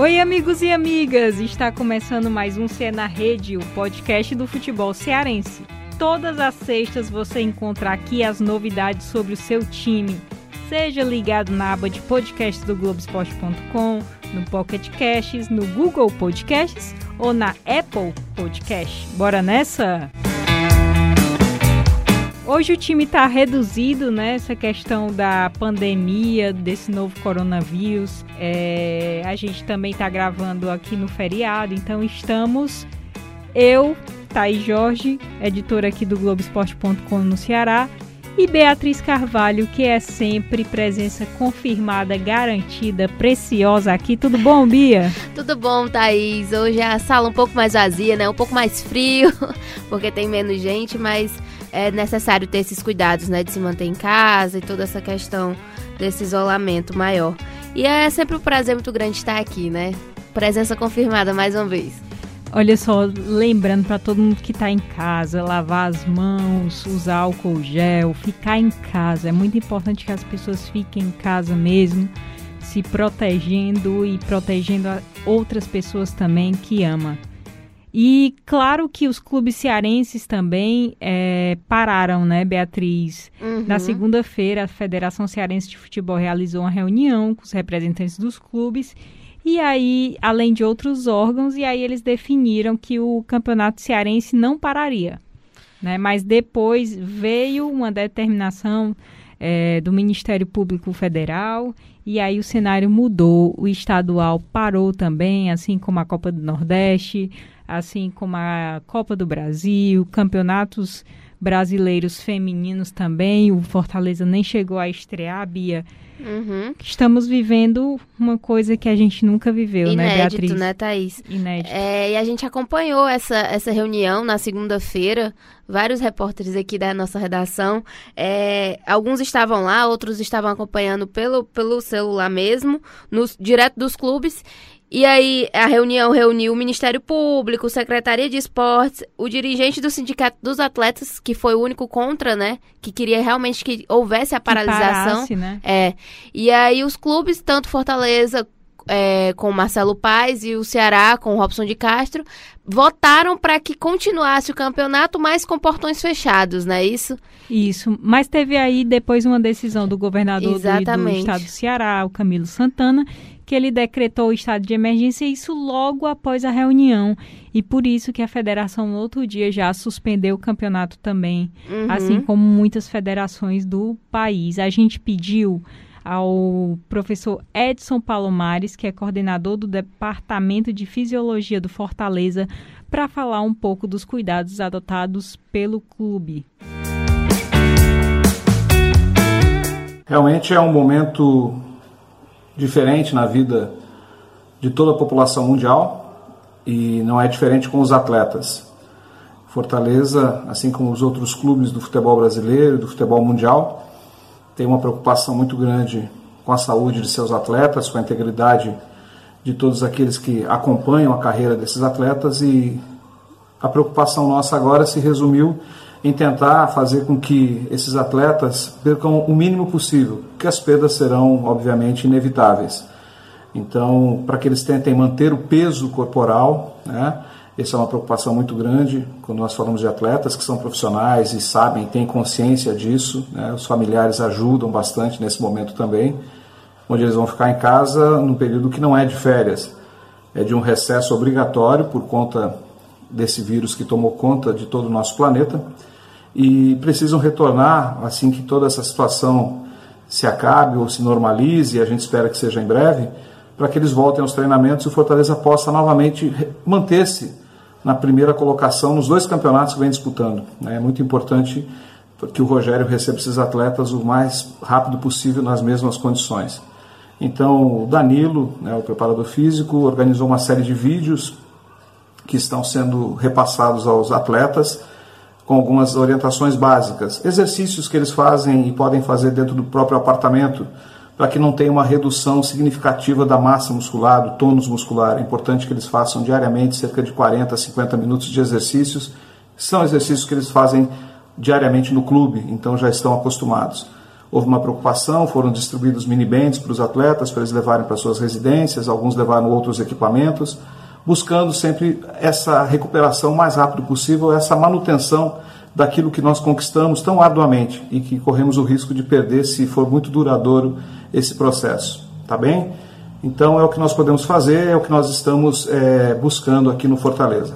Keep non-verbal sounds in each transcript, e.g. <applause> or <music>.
Oi, amigos e amigas! Está começando mais um CE na Rede, o podcast do futebol cearense. Todas as sextas você encontra aqui as novidades sobre o seu time. Seja ligado na aba de podcasts do Globoesporte.com, no Pocket Casts, no Google Podcasts ou na Apple Podcast. Bora nessa? Hoje o time está reduzido, né? Essa questão da pandemia, desse novo coronavírus. É, a gente também está gravando aqui no feriado, então estamos eu, Thaís Jorge, editora aqui do Globoesporte.com no Ceará, e Beatriz Carvalho, que é sempre presença confirmada, garantida, preciosa aqui. Tudo bom, Bia? <laughs> Tudo bom, Thaís. Hoje a sala um pouco mais vazia, né? Um pouco mais frio, <laughs> porque tem menos gente, mas é necessário ter esses cuidados, né, de se manter em casa e toda essa questão desse isolamento maior. E é sempre um prazer muito grande estar aqui, né? Presença confirmada mais uma vez. Olha só, lembrando para todo mundo que está em casa, lavar as mãos, usar álcool gel, ficar em casa. É muito importante que as pessoas fiquem em casa mesmo, se protegendo e protegendo outras pessoas também que ama. E claro que os clubes cearenses também é, pararam, né, Beatriz? Uhum. Na segunda-feira, a Federação Cearense de Futebol realizou uma reunião com os representantes dos clubes. E aí, além de outros órgãos, e aí eles definiram que o campeonato cearense não pararia. Né? Mas depois veio uma determinação é, do Ministério Público Federal e aí o cenário mudou. O estadual parou também, assim como a Copa do Nordeste, assim como a Copa do Brasil, campeonatos brasileiros femininos também. O Fortaleza nem chegou a estrear, Bia. Uhum. Estamos vivendo uma coisa que a gente nunca viveu, Inédito, né, Beatriz? né, Thaís? Inédito. É, e a gente acompanhou essa, essa reunião na segunda-feira. Vários repórteres aqui da nossa redação. É, alguns estavam lá, outros estavam acompanhando pelo, pelo celular mesmo, no, direto dos clubes. E aí a reunião reuniu o Ministério Público, Secretaria de Esportes, o dirigente do Sindicato dos Atletas, que foi o único contra, né? Que queria realmente que houvesse a paralisação. Parasse, né? É. E aí os clubes, tanto Fortaleza é, com Marcelo Paes e o Ceará com o Robson de Castro, votaram para que continuasse o campeonato, mas com portões fechados, não é isso? Isso, mas teve aí depois uma decisão do governador do, do, estado do Ceará, o Camilo Santana, que ele decretou o estado de emergência, isso logo após a reunião. E por isso que a federação no outro dia já suspendeu o campeonato também, uhum. assim como muitas federações do país. A gente pediu ao professor Edson Palomares, que é coordenador do Departamento de Fisiologia do Fortaleza, para falar um pouco dos cuidados adotados pelo clube. Realmente é um momento diferente na vida de toda a população mundial e não é diferente com os atletas. Fortaleza, assim como os outros clubes do futebol brasileiro, do futebol mundial, tem uma preocupação muito grande com a saúde de seus atletas, com a integridade de todos aqueles que acompanham a carreira desses atletas e a preocupação nossa agora se resumiu em tentar fazer com que esses atletas percam o mínimo possível, que as perdas serão, obviamente, inevitáveis. Então, para que eles tentem manter o peso corporal, né, essa é uma preocupação muito grande quando nós falamos de atletas que são profissionais e sabem, têm consciência disso. Né, os familiares ajudam bastante nesse momento também, onde eles vão ficar em casa num período que não é de férias, é de um recesso obrigatório por conta desse vírus que tomou conta de todo o nosso planeta e precisam retornar assim que toda essa situação se acabe ou se normalize, e a gente espera que seja em breve, para que eles voltem aos treinamentos e o Fortaleza possa novamente manter-se na primeira colocação nos dois campeonatos que vem disputando. É muito importante que o Rogério receba esses atletas o mais rápido possível nas mesmas condições. Então, o Danilo, né, o preparador físico, organizou uma série de vídeos que estão sendo repassados aos atletas com algumas orientações básicas. Exercícios que eles fazem e podem fazer dentro do próprio apartamento para que não tenha uma redução significativa da massa muscular, do tônus muscular. É importante que eles façam diariamente cerca de 40 a 50 minutos de exercícios. São exercícios que eles fazem diariamente no clube, então já estão acostumados. houve uma preocupação, foram distribuídos minibands para os atletas, para eles levarem para suas residências, alguns levaram outros equipamentos, buscando sempre essa recuperação mais rápido possível, essa manutenção daquilo que nós conquistamos tão arduamente e que corremos o risco de perder se for muito duradouro esse processo, tá bem? Então é o que nós podemos fazer, é o que nós estamos é, buscando aqui no Fortaleza.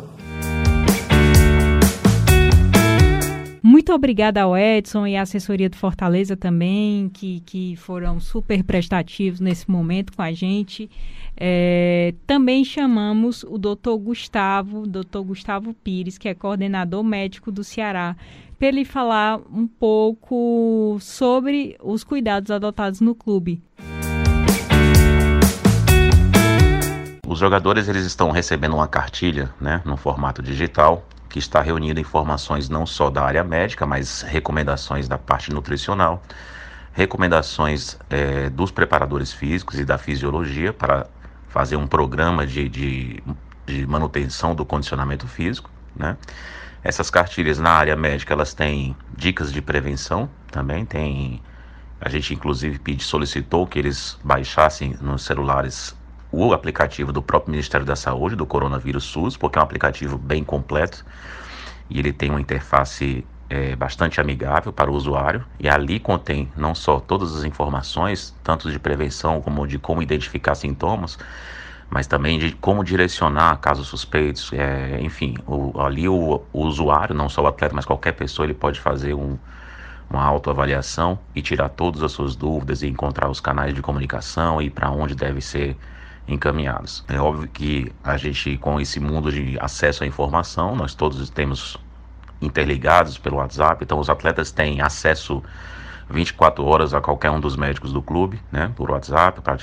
Muito obrigada ao Edson e à assessoria do Fortaleza também, que, que foram super prestativos nesse momento com a gente. É, também chamamos o doutor Gustavo, doutor Gustavo Pires, que é coordenador médico do Ceará, para ele falar um pouco sobre os cuidados adotados no clube. Os jogadores eles estão recebendo uma cartilha, né, no formato digital, que está reunindo informações não só da área médica, mas recomendações da parte nutricional, recomendações é, dos preparadores físicos e da fisiologia para fazer um programa de, de, de manutenção do condicionamento físico, né? Essas cartilhas na área médica elas têm dicas de prevenção também, tem a gente inclusive pedi, solicitou que eles baixassem nos celulares o aplicativo do próprio Ministério da Saúde, do Coronavírus SUS, porque é um aplicativo bem completo e ele tem uma interface é, bastante amigável para o usuário. E ali contém não só todas as informações, tanto de prevenção como de como identificar sintomas, mas também de como direcionar casos suspeitos, é, enfim, o, ali o, o, usuário, não só o atleta, mas qualquer pessoa, ele pode fazer um, uma autoavaliação e tirar todas as suas dúvidas e encontrar os canais de comunicação e para onde deve ser encaminhados. É óbvio que a gente, com esse mundo de acesso à informação, nós todos temos interligados pelo WhatsApp, então os atletas têm acesso 24 horas a qualquer um dos médicos do clube, né, por WhatsApp, para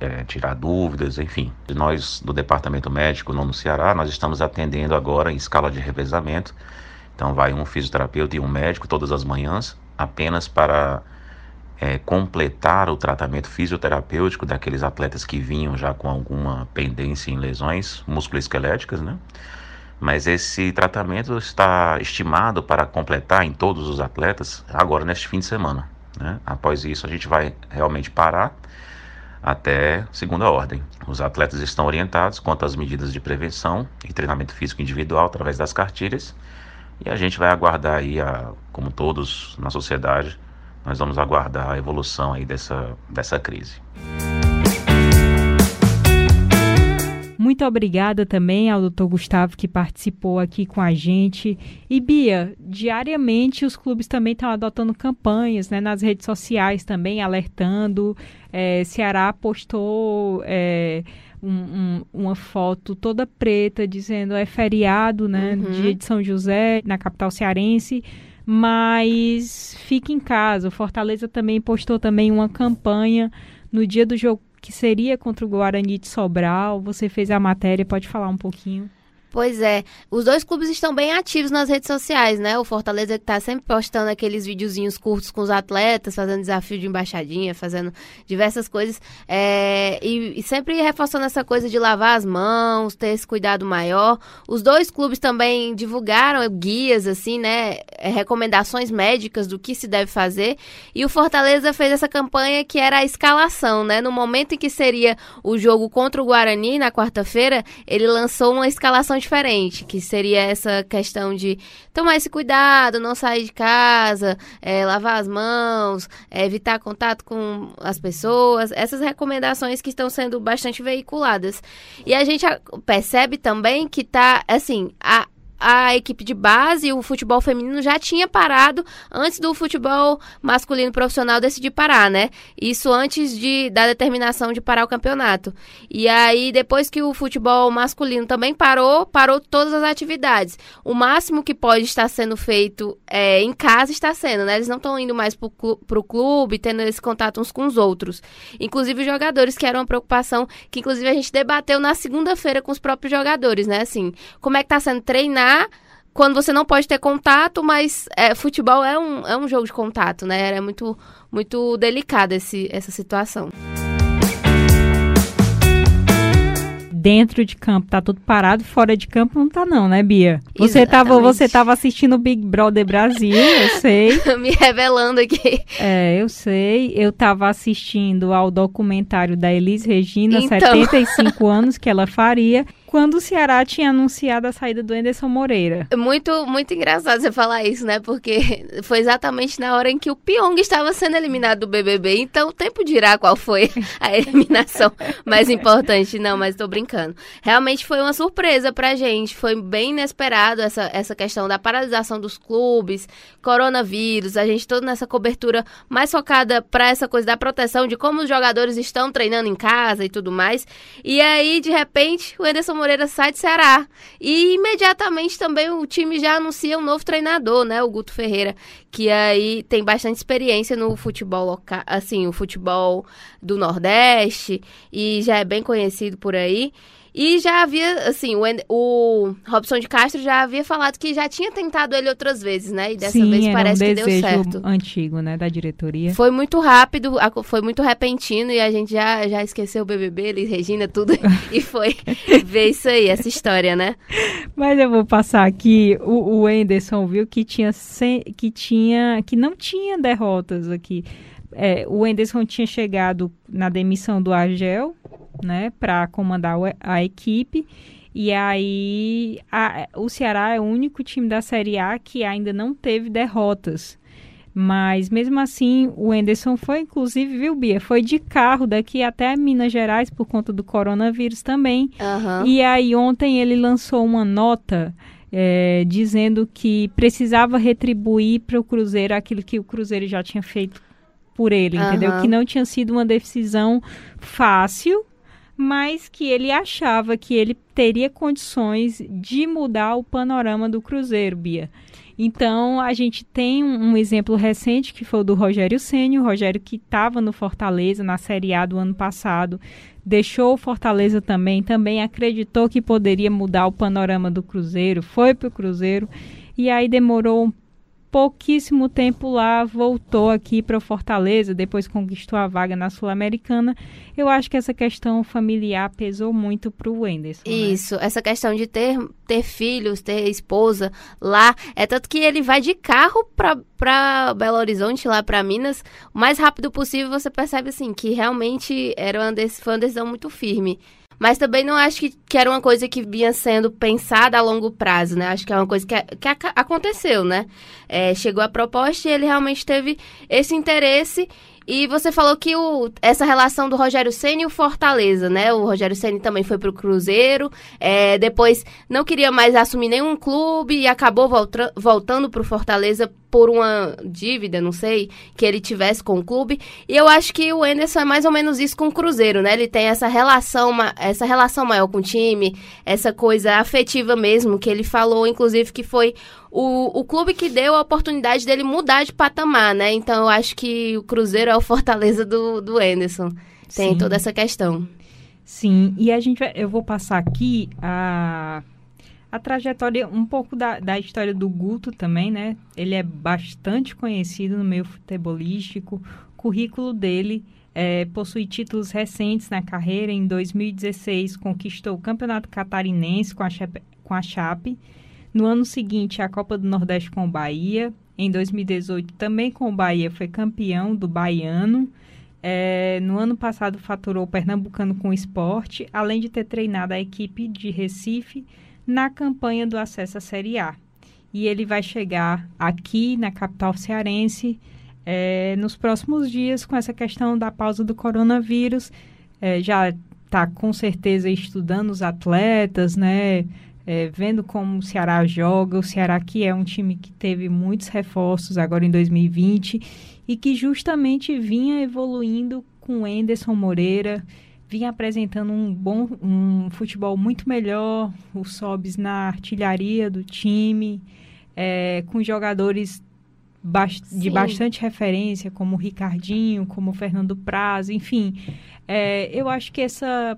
é, tirar dúvidas, enfim. Nós, do departamento médico no Ceará, nós estamos atendendo agora em escala de revezamento, então vai um fisioterapeuta e um médico todas as manhãs, apenas para é, completar o tratamento fisioterapêutico daqueles atletas que vinham já com alguma pendência em lesões musculoesqueléticas, né? Mas esse tratamento está estimado para completar em todos os atletas agora neste fim de semana. Né? Após isso, a gente vai realmente parar até segunda ordem. Os atletas estão orientados quanto às medidas de prevenção e treinamento físico individual através das cartilhas. E a gente vai aguardar aí, a, como todos na sociedade, nós vamos aguardar a evolução aí dessa, dessa crise. Muito obrigada também ao Dr. Gustavo que participou aqui com a gente. E Bia, diariamente os clubes também estão adotando campanhas né, nas redes sociais também, alertando. É, Ceará postou é, um, um, uma foto toda preta dizendo é feriado, né, uhum. dia de São José, na capital cearense mas fique em casa. O Fortaleza também postou também uma campanha no dia do jogo que seria contra o Guarani de Sobral. Você fez a matéria, pode falar um pouquinho? Pois é, os dois clubes estão bem ativos nas redes sociais, né? O Fortaleza está sempre postando aqueles videozinhos curtos com os atletas, fazendo desafio de embaixadinha, fazendo diversas coisas. É, e, e, sempre reforçando essa coisa de lavar as mãos, ter esse cuidado maior. Os dois clubes também divulgaram guias, assim, né? É, recomendações médicas do que se deve fazer. E o Fortaleza fez essa campanha que era a escalação, né? No momento em que seria o jogo contra o Guarani, na quarta-feira, ele lançou uma escalação diferente, que seria essa questão de tomar esse cuidado, não sair de casa, é, lavar as mãos, é, evitar contato com as pessoas, essas recomendações que estão sendo bastante veiculadas. E a gente percebe também que tá, assim, a, a equipe de base, o futebol feminino já tinha parado antes do futebol masculino profissional decidir parar, né? Isso antes de, da determinação de parar o campeonato. E aí, depois que o futebol masculino também parou, parou todas as atividades. O máximo que pode estar sendo feito é, em casa está sendo, né? Eles não estão indo mais para o clube, tendo esse contato uns com os outros. Inclusive os jogadores, que era uma preocupação que, inclusive, a gente debateu na segunda-feira com os próprios jogadores, né? Assim, como é que está sendo treinar quando você não pode ter contato, mas é, futebol é um, é um jogo de contato, né? É muito, muito delicada essa situação. dentro de campo tá tudo parado, fora de campo não tá não, né, Bia? Você Exatamente. tava, você tava assistindo o Big Brother Brasil, eu <laughs> sei. Me revelando aqui. É, eu sei. Eu tava assistindo ao documentário da Elis Regina, então... 75 anos que ela faria quando o Ceará tinha anunciado a saída do Enderson Moreira. Muito, muito engraçado você falar isso, né? Porque foi exatamente na hora em que o Pyong estava sendo eliminado do BBB. Então, o tempo dirá qual foi a <laughs> eliminação mais importante. Não, mas tô brincando. Realmente foi uma surpresa pra gente. Foi bem inesperado essa, essa questão da paralisação dos clubes, coronavírus, a gente toda nessa cobertura mais focada para essa coisa da proteção, de como os jogadores estão treinando em casa e tudo mais. E aí, de repente, o Enderson Moreira sai de Ceará. E imediatamente também o time já anuncia um novo treinador, né? O Guto Ferreira, que aí tem bastante experiência no futebol local, assim, o futebol do Nordeste e já é bem conhecido por aí. E já havia, assim, o, o Robson de Castro já havia falado que já tinha tentado ele outras vezes, né? E dessa Sim, vez parece um que deu certo. antigo, né, da diretoria. Foi muito rápido, foi muito repentino e a gente já, já esqueceu o BBB, Elis Regina, tudo, <laughs> e foi ver isso aí, essa história, né? Mas eu vou passar aqui, o, o Anderson viu que tinha, que tinha, que não tinha derrotas aqui. É, o Anderson tinha chegado na demissão do Argel, né, para comandar a equipe. E aí, a, o Ceará é o único time da Série A que ainda não teve derrotas. Mas mesmo assim, o Enderson foi, inclusive, viu, Bia? Foi de carro daqui até Minas Gerais por conta do coronavírus também. Uhum. E aí, ontem ele lançou uma nota é, dizendo que precisava retribuir para o Cruzeiro aquilo que o Cruzeiro já tinha feito por ele, uhum. entendeu? Que não tinha sido uma decisão fácil, mas que ele achava que ele teria condições de mudar o panorama do Cruzeiro, Bia. Então, a gente tem um, um exemplo recente que foi o do Rogério Ceni, o Rogério que estava no Fortaleza na Série A do ano passado, deixou o Fortaleza também, também acreditou que poderia mudar o panorama do Cruzeiro, foi para o Cruzeiro e aí demorou pouquíssimo tempo lá, voltou aqui para Fortaleza, depois conquistou a vaga na Sul-Americana. Eu acho que essa questão familiar pesou muito para o Wenderson. Né? Isso, né? essa questão de ter, ter filhos, ter esposa lá. É tanto que ele vai de carro para Belo Horizonte, lá para Minas, o mais rápido possível. Você percebe assim que realmente era uma, foi decisão muito firme. Mas também não acho que, que era uma coisa que vinha sendo pensada a longo prazo, né? Acho que é uma coisa que, que aconteceu, né? É, chegou a proposta e ele realmente teve esse interesse e você falou que o, essa relação do Rogério Ceni e o Fortaleza, né? O Rogério Ceni também foi pro Cruzeiro, é, depois não queria mais assumir nenhum clube e acabou volta, voltando pro Fortaleza por uma dívida, não sei, que ele tivesse com o clube. E eu acho que o Enderson é mais ou menos isso com o Cruzeiro, né? Ele tem essa relação, essa relação maior com o time, essa coisa afetiva mesmo, que ele falou, inclusive, que foi o, o clube que deu a oportunidade dele mudar de patamar, né? Então eu acho que o Cruzeiro é o <laughs> Fortaleza do, do Anderson. Tem Sim. toda essa questão. Sim, e a gente vai, eu vou passar aqui a, a trajetória, um pouco da, da história do Guto também, né? Ele é bastante conhecido no meio futebolístico. O currículo dele é, possui títulos recentes na carreira. Em 2016, conquistou o Campeonato Catarinense com a, com a Chape no ano seguinte, a Copa do Nordeste com o Bahia. Em 2018, também com o Bahia, foi campeão do Baiano. É, no ano passado, faturou o Pernambucano com o esporte, além de ter treinado a equipe de Recife na campanha do acesso à Série A. E ele vai chegar aqui na capital cearense é, nos próximos dias com essa questão da pausa do coronavírus. É, já está com certeza estudando os atletas, né? é, vendo como o Ceará joga, o Ceará que é um time que teve muitos reforços agora em 2020 e que justamente vinha evoluindo com o Enderson Moreira, vinha apresentando um bom um futebol muito melhor, o Sobs na artilharia do time, é, com jogadores de bastante referência, como o Ricardinho, como o Fernando Praz, enfim. É, eu acho que essa,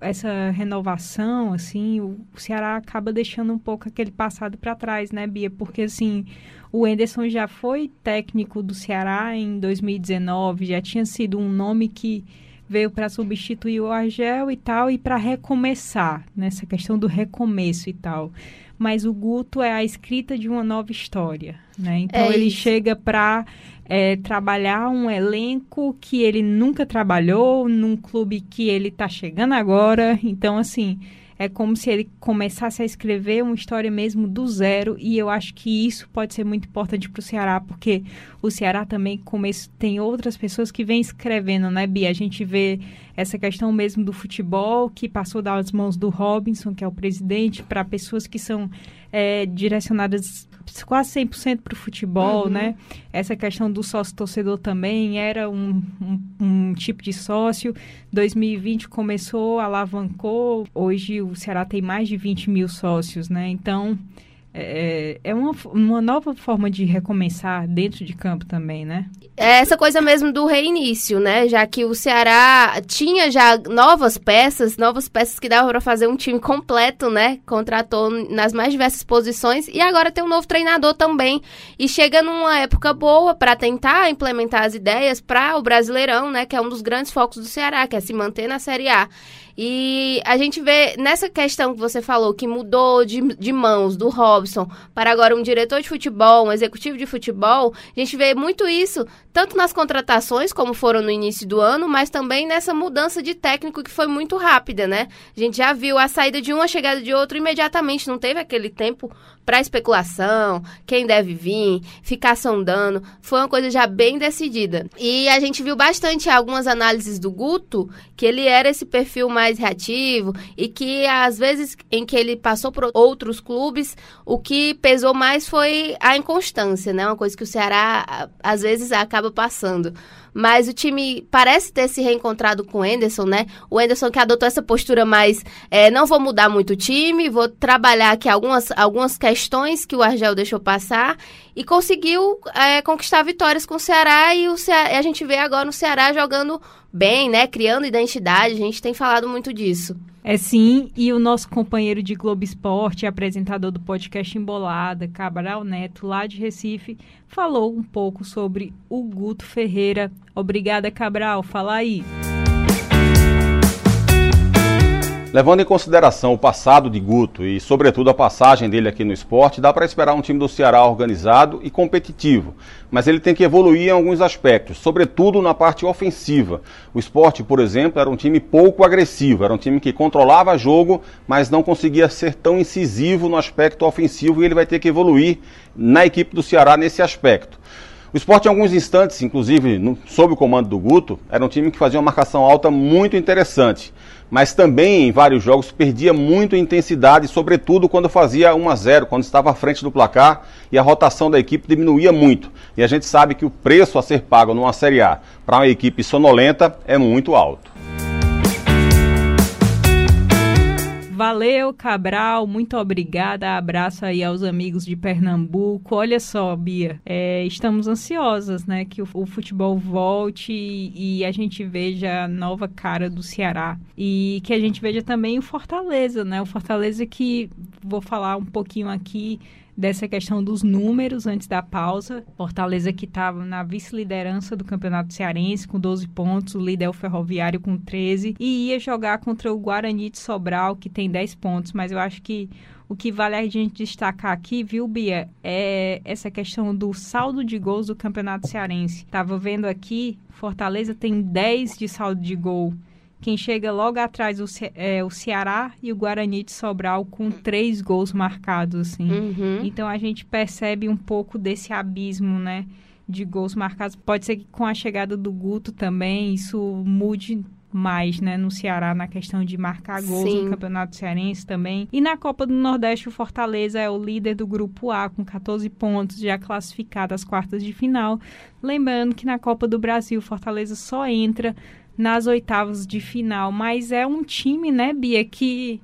essa renovação, assim, o, o Ceará acaba deixando um pouco aquele passado para trás, né, Bia? Porque, assim, o Enderson já foi técnico do Ceará em 2019, já tinha sido um nome que veio para substituir o Argel e tal, e para recomeçar, nessa questão do recomeço e tal. Mas o Guto é a escrita de uma nova história, né? Então É ele isso. chega para é, trabalhar um elenco que ele nunca trabalhou, num clube que ele está chegando agora. Então, assim, é como se ele começasse a escrever uma história mesmo do zero. E eu acho que isso pode ser muito importante para o Ceará, porque o Ceará também começo, tem outras pessoas que vêm escrevendo, né, Bia? A gente vê essa questão mesmo do futebol, que passou das mãos do Robinson, que é o presidente, para pessoas que são é, direcionadas quase 100% para o futebol, Uhum. né? Essa questão do sócio-torcedor também era um, um, um tipo de sócio. 2020 começou, alavancou. Hoje o Ceará tem mais de 20 mil sócios, né? Então, é, é uma, uma nova forma de recomeçar dentro de campo também, né? É essa coisa mesmo do reinício, né? Já que o Ceará tinha já novas peças, novas peças que dava para fazer um time completo, né? Contratou nas mais diversas posições e agora tem um novo treinador também e chega numa época boa para tentar implementar as ideias para o Brasileirão, né? Que é um dos grandes focos do Ceará, que é se manter na Série A. E a gente vê nessa questão que você falou, que mudou de, de mãos do Robson para agora um diretor de futebol, um executivo de futebol, a gente vê muito isso, tanto nas contratações, como foram no início do ano, mas também nessa mudança de técnico que foi muito rápida, né? A gente já viu a saída de um, a chegada de outro imediatamente, não teve aquele tempo para especulação, quem deve vir, ficar sondando. Foi uma coisa já bem decidida. E a gente viu bastante algumas análises do Guto, que ele era esse perfil mais reativo e que às vezes em que ele passou por outros clubes, o que pesou mais foi a inconstância, né? Uma coisa que o Ceará às vezes acaba passando. Mas o time parece ter se reencontrado com o Enderson, né? O Enderson que adotou essa postura mais, é, não vou mudar muito o time, vou trabalhar aqui algumas, algumas questões que o Argel deixou passar e conseguiu é, conquistar vitórias com o Ceará e o Ceará, a gente vê agora o Ceará jogando bem, né? Criando identidade, a gente tem falado muito disso. É sim, e o nosso companheiro de Globo Esporte, apresentador do podcast Embolada, Cabral Neto, lá de Recife, falou um pouco sobre o Guto Ferreira. Obrigada, Cabral. Fala aí. Levando em consideração o passado de Guto e, sobretudo, a passagem dele aqui no esporte, dá para esperar um time do Ceará organizado e competitivo. Mas ele tem que evoluir em alguns aspectos, sobretudo na parte ofensiva. O esporte, por exemplo, era um time pouco agressivo, era um time que controlava jogo, mas não conseguia ser tão incisivo no aspecto ofensivo e ele vai ter que evoluir na equipe do Ceará nesse aspecto. O esporte, em alguns instantes, inclusive no, sob o comando do Guto, era um time que fazia uma marcação alta muito interessante. Mas também, em vários jogos, perdia muito intensidade, sobretudo quando fazia 1 a 0 quando estava à frente do placar e a rotação da equipe diminuía muito. E a gente sabe que o preço a ser pago numa Série A para uma equipe sonolenta é muito alto. Valeu, Cabral, muito obrigada. Abraço aí aos amigos de Pernambuco. Olha só, Bia, é, estamos ansiosas, né, que o, o futebol volte e, e a gente veja a nova cara do Ceará e que a gente veja também o Fortaleza, né? O Fortaleza que vou falar um pouquinho aqui dessa questão dos números antes da pausa. Fortaleza que estava na vice-liderança do Campeonato Cearense com 12 pontos, o líder é o Ferroviário com 13 e ia jogar contra o Guarani de Sobral que tem 10 pontos, mas eu acho que o que vale a gente destacar aqui, viu, Bia, é essa questão do saldo de gols do Campeonato Cearense. Tava vendo aqui, Fortaleza tem 10 de saldo de gol. Quem chega logo atrás o, Ce- é o Ceará e o Guarani de Sobral com três gols marcados, assim. Uhum. Então a gente percebe um pouco desse abismo, né? De gols marcados. Pode ser que com a chegada do Guto também isso mude mais, né? No Ceará, na questão de marcar gols Sim. no Campeonato Cearense também. E na Copa do Nordeste, o Fortaleza é o líder do Grupo A, com 14 pontos, já classificado às quartas de final. Lembrando que na Copa do Brasil, o Fortaleza só entra nas oitavas de final. Mas é um time, né, Bia, que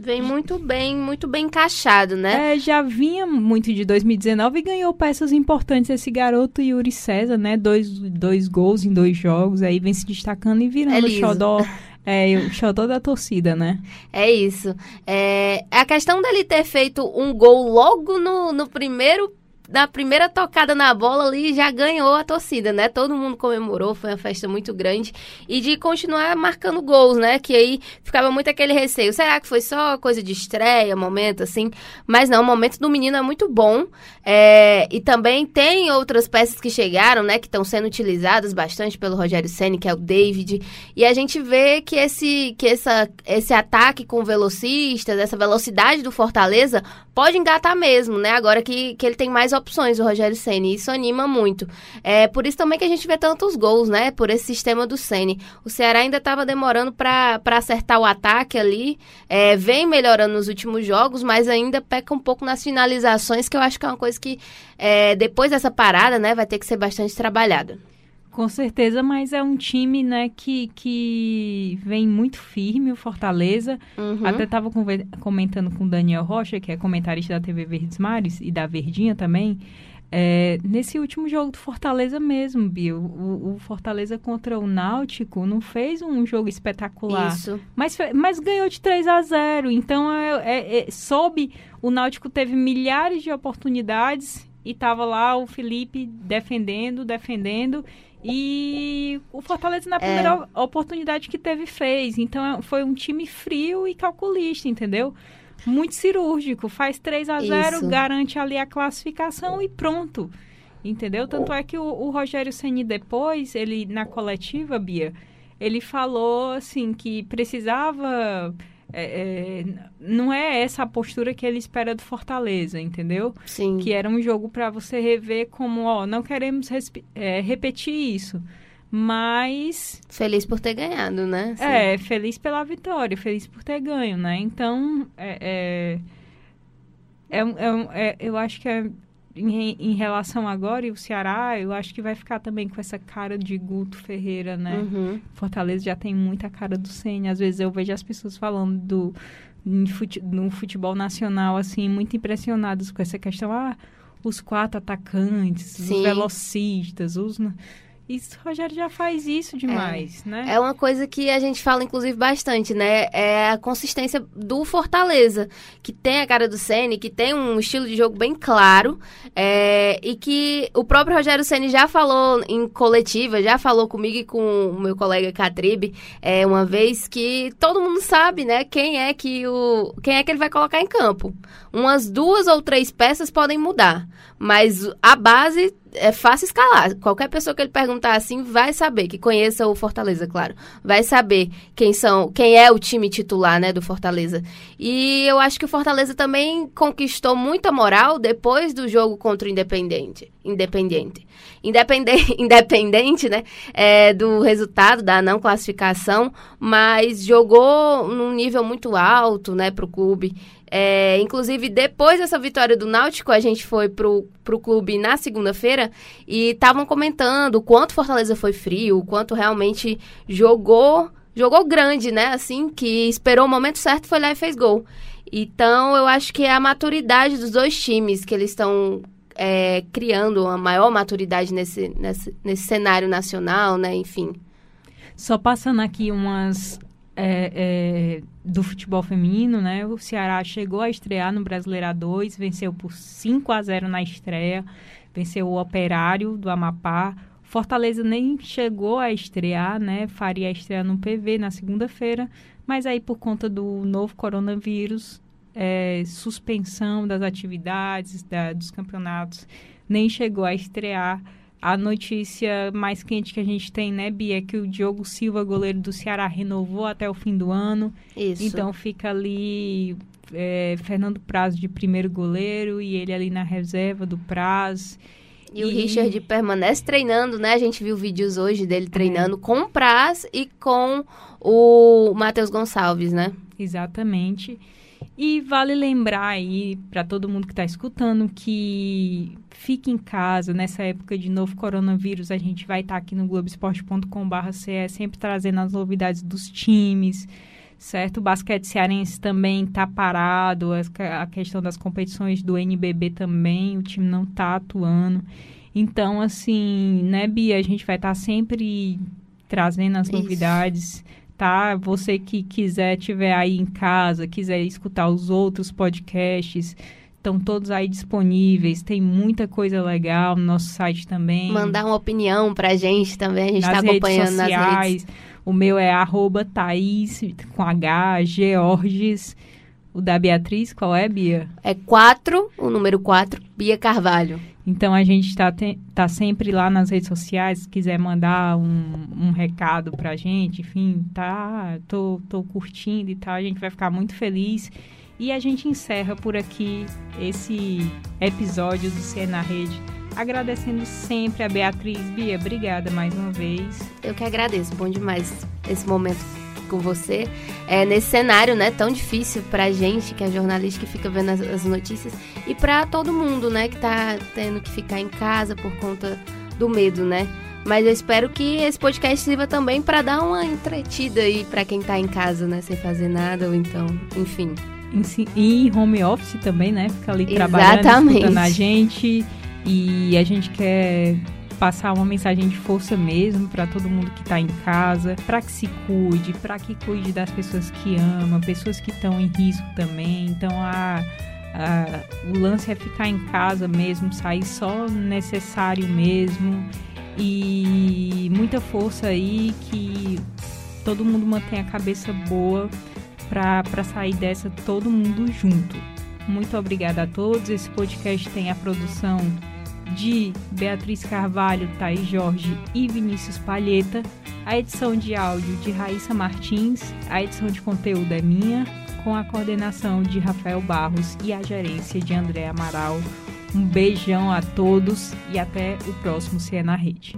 Vem muito bem, muito bem encaixado, né? é, já vinha muito de 2019 e ganhou peças importantes esse garoto Yuri César, né? Dois, dois gols em dois jogos, aí vem se destacando e É virando o liso. xodó, é, o xodó da torcida, né? É isso. É, a questão dele ter feito um gol logo no, no primeiro na primeira tocada na bola ali já ganhou a torcida, né? Todo mundo comemorou, foi uma festa muito grande. E de continuar marcando gols, né? Que aí ficava muito aquele receio. Será que foi só coisa de estreia, momento assim? Mas não, o momento do menino é muito bom. É, e também tem outras peças que chegaram, né? Que estão sendo utilizadas bastante pelo Rogério Senni, que é o David. E a gente vê que esse, que essa, esse ataque com velocistas, essa velocidade do Fortaleza, pode engatar mesmo, né? Agora que, que ele tem mais o Rogério Ceni, isso anima muito. É por isso também que a gente vê tantos gols, né? Por esse sistema do Ceni. O Ceará ainda estava demorando para acertar o ataque ali, é, vem melhorando nos últimos jogos, mas ainda peca um pouco nas finalizações, que eu acho que é uma coisa que é, depois dessa parada, né, vai ter que ser bastante trabalhada. Com certeza, mas é um time, né, que, que vem muito firme, o Fortaleza. Uhum. Até estava comentando com o Daniel Rocha, que é comentarista da TV Verdes Mares e da Verdinha também. É, nesse último jogo do Fortaleza mesmo, Bill, o, o, Fortaleza contra o Náutico não fez um jogo espetacular. Isso. Mas, mas ganhou de 3 a 0. Então, é, é, é, soube, o Náutico teve milhares de oportunidades e estava lá o Felipe defendendo, defendendo e o Fortaleza, na primeira é. oportunidade que teve, fez. Então, foi um time frio e calculista, entendeu? Muito cirúrgico. Faz 3 a 0 Isso. garante ali a classificação e pronto. Entendeu? Tanto é que o, o Rogério Ceni depois, ele na coletiva, Bia, ele falou assim que precisava é, é, não é essa a postura que ele espera do Fortaleza, entendeu? Sim. Que era um jogo para você rever como, ó, não queremos é, repetir isso, mas... Feliz por ter ganhado, né? Sim. É, feliz pela vitória, feliz por ter ganho, né? Então, é, é, é, é eu acho que é em, em, relação agora, e o Ceará, eu acho que vai ficar também com essa cara de Guto Ferreira, né? Uhum. Fortaleza já tem muita cara do Senna. Às vezes eu vejo as pessoas falando do no futebol nacional, assim, muito impressionados com essa questão. Ah, os quatro atacantes, Sim. os velocistas, os... Isso, Rogério já faz isso demais, é. né? É uma coisa que a gente fala, inclusive, bastante, né? É a consistência do Fortaleza, que tem a cara do Ceni, que tem um estilo de jogo bem claro, é, e que o próprio Rogério Ceni já falou em coletiva, já falou comigo e com o meu colega Catribe, é, uma vez que todo mundo sabe, né? Quem é que o, quem é que ele vai colocar em campo. Umas duas ou três peças podem mudar, mas a base é fácil escalar. Qualquer pessoa que ele perguntar assim vai saber, que conheça o Fortaleza, claro. Vai saber quem são, quem é o time titular, né, do Fortaleza. E eu acho que o Fortaleza também conquistou muita moral depois do jogo contra o Independente. Independente. Independente, <laughs> independente né, é, do resultado da não classificação, mas jogou num nível muito alto, né, pro clube. É, inclusive, depois dessa vitória do Náutico, a gente foi pro, pro clube na segunda-feira e estavam comentando o quanto Fortaleza foi frio, o quanto realmente jogou, jogou grande, né? Assim, que esperou o momento certo, foi lá e fez gol. Então, eu acho que é a maturidade dos dois times que eles estão é, criando uma maior maturidade nesse, nesse, nesse cenário nacional, né? Enfim. Só passando aqui umas é, é, do futebol feminino, né? O Ceará chegou a estrear no Brasileira 2, venceu por 5 a 0 na estreia, venceu o Operário do Amapá. Fortaleza nem chegou a estrear, né? Faria a estreia no PV na segunda-feira, mas aí por conta do novo coronavírus, é, suspensão das atividades, da, dos campeonatos, nem chegou a estrear. A notícia mais quente que a gente tem, né, Bia, é que o Diogo Silva, goleiro do Ceará, renovou até o fim do ano. Isso. Então fica ali é, Fernando Praz de primeiro goleiro e ele ali na reserva do Praz. E, e, o Richard permanece treinando, né? A gente viu vídeos hoje dele treinando é. com o Praz e com o Matheus Gonçalves, né? Exatamente. E vale lembrar aí para todo mundo que está escutando que fique em casa nessa época de novo coronavírus. A gente vai estar tá aqui no globesport.com/ce sempre trazendo as novidades dos times, certo? O basquete cearense também está parado, a questão das competições do NBB também, o time não está atuando. Então, assim, né, Bia, a gente vai estar tá sempre trazendo as novidades. Tá? Você que quiser tiver aí em casa, quiser escutar os outros podcasts, estão todos aí disponíveis. Tem muita coisa legal no nosso site também. Mandar uma opinião pra gente também, a gente está acompanhando sociais. nas redes. O meu é arroba Thaís, com H, Georges. O da Beatriz, qual é, Bia? É 4, o número 4, Bia Carvalho. Então a gente está tá sempre lá nas redes sociais, se quiser mandar um, um recado pra gente, enfim, tá, tô, tô curtindo e tal, a gente vai ficar muito feliz. E a gente encerra por aqui esse episódio do Ser na Rede. Agradecendo sempre a Beatriz. Bia, obrigada mais uma vez. Eu que agradeço, bom demais esse momento com você. É, nesse cenário né, tão difícil pra gente, que é jornalista que fica vendo as, as notícias, e pra todo mundo, né, que tá tendo que ficar em casa por conta do medo, né? Mas eu espero que esse podcast sirva também para dar uma entretida aí para quem tá em casa, né, sem fazer nada, ou então, enfim. E home office também, né? Fica ali trabalhando, Exatamente. escutando a gente. E a gente quer passar uma mensagem de força mesmo para todo mundo que está em casa, para que se cuide, para que cuide das pessoas que ama, pessoas que estão em risco também. Então a, a, o lance é ficar em casa mesmo, sair só necessário mesmo e muita força aí que todo mundo mantenha a cabeça boa para sair dessa todo mundo junto. Muito obrigada a todos. Esse podcast tem a produção de Beatriz Carvalho, Thaís Jorge e Vinícius Palheta, a edição de áudio de Raíssa Martins, a edição de conteúdo é minha, com a coordenação de Rafael Barros e a gerência de André Amaral. Um beijão a todos e até o próximo Cê na Rede.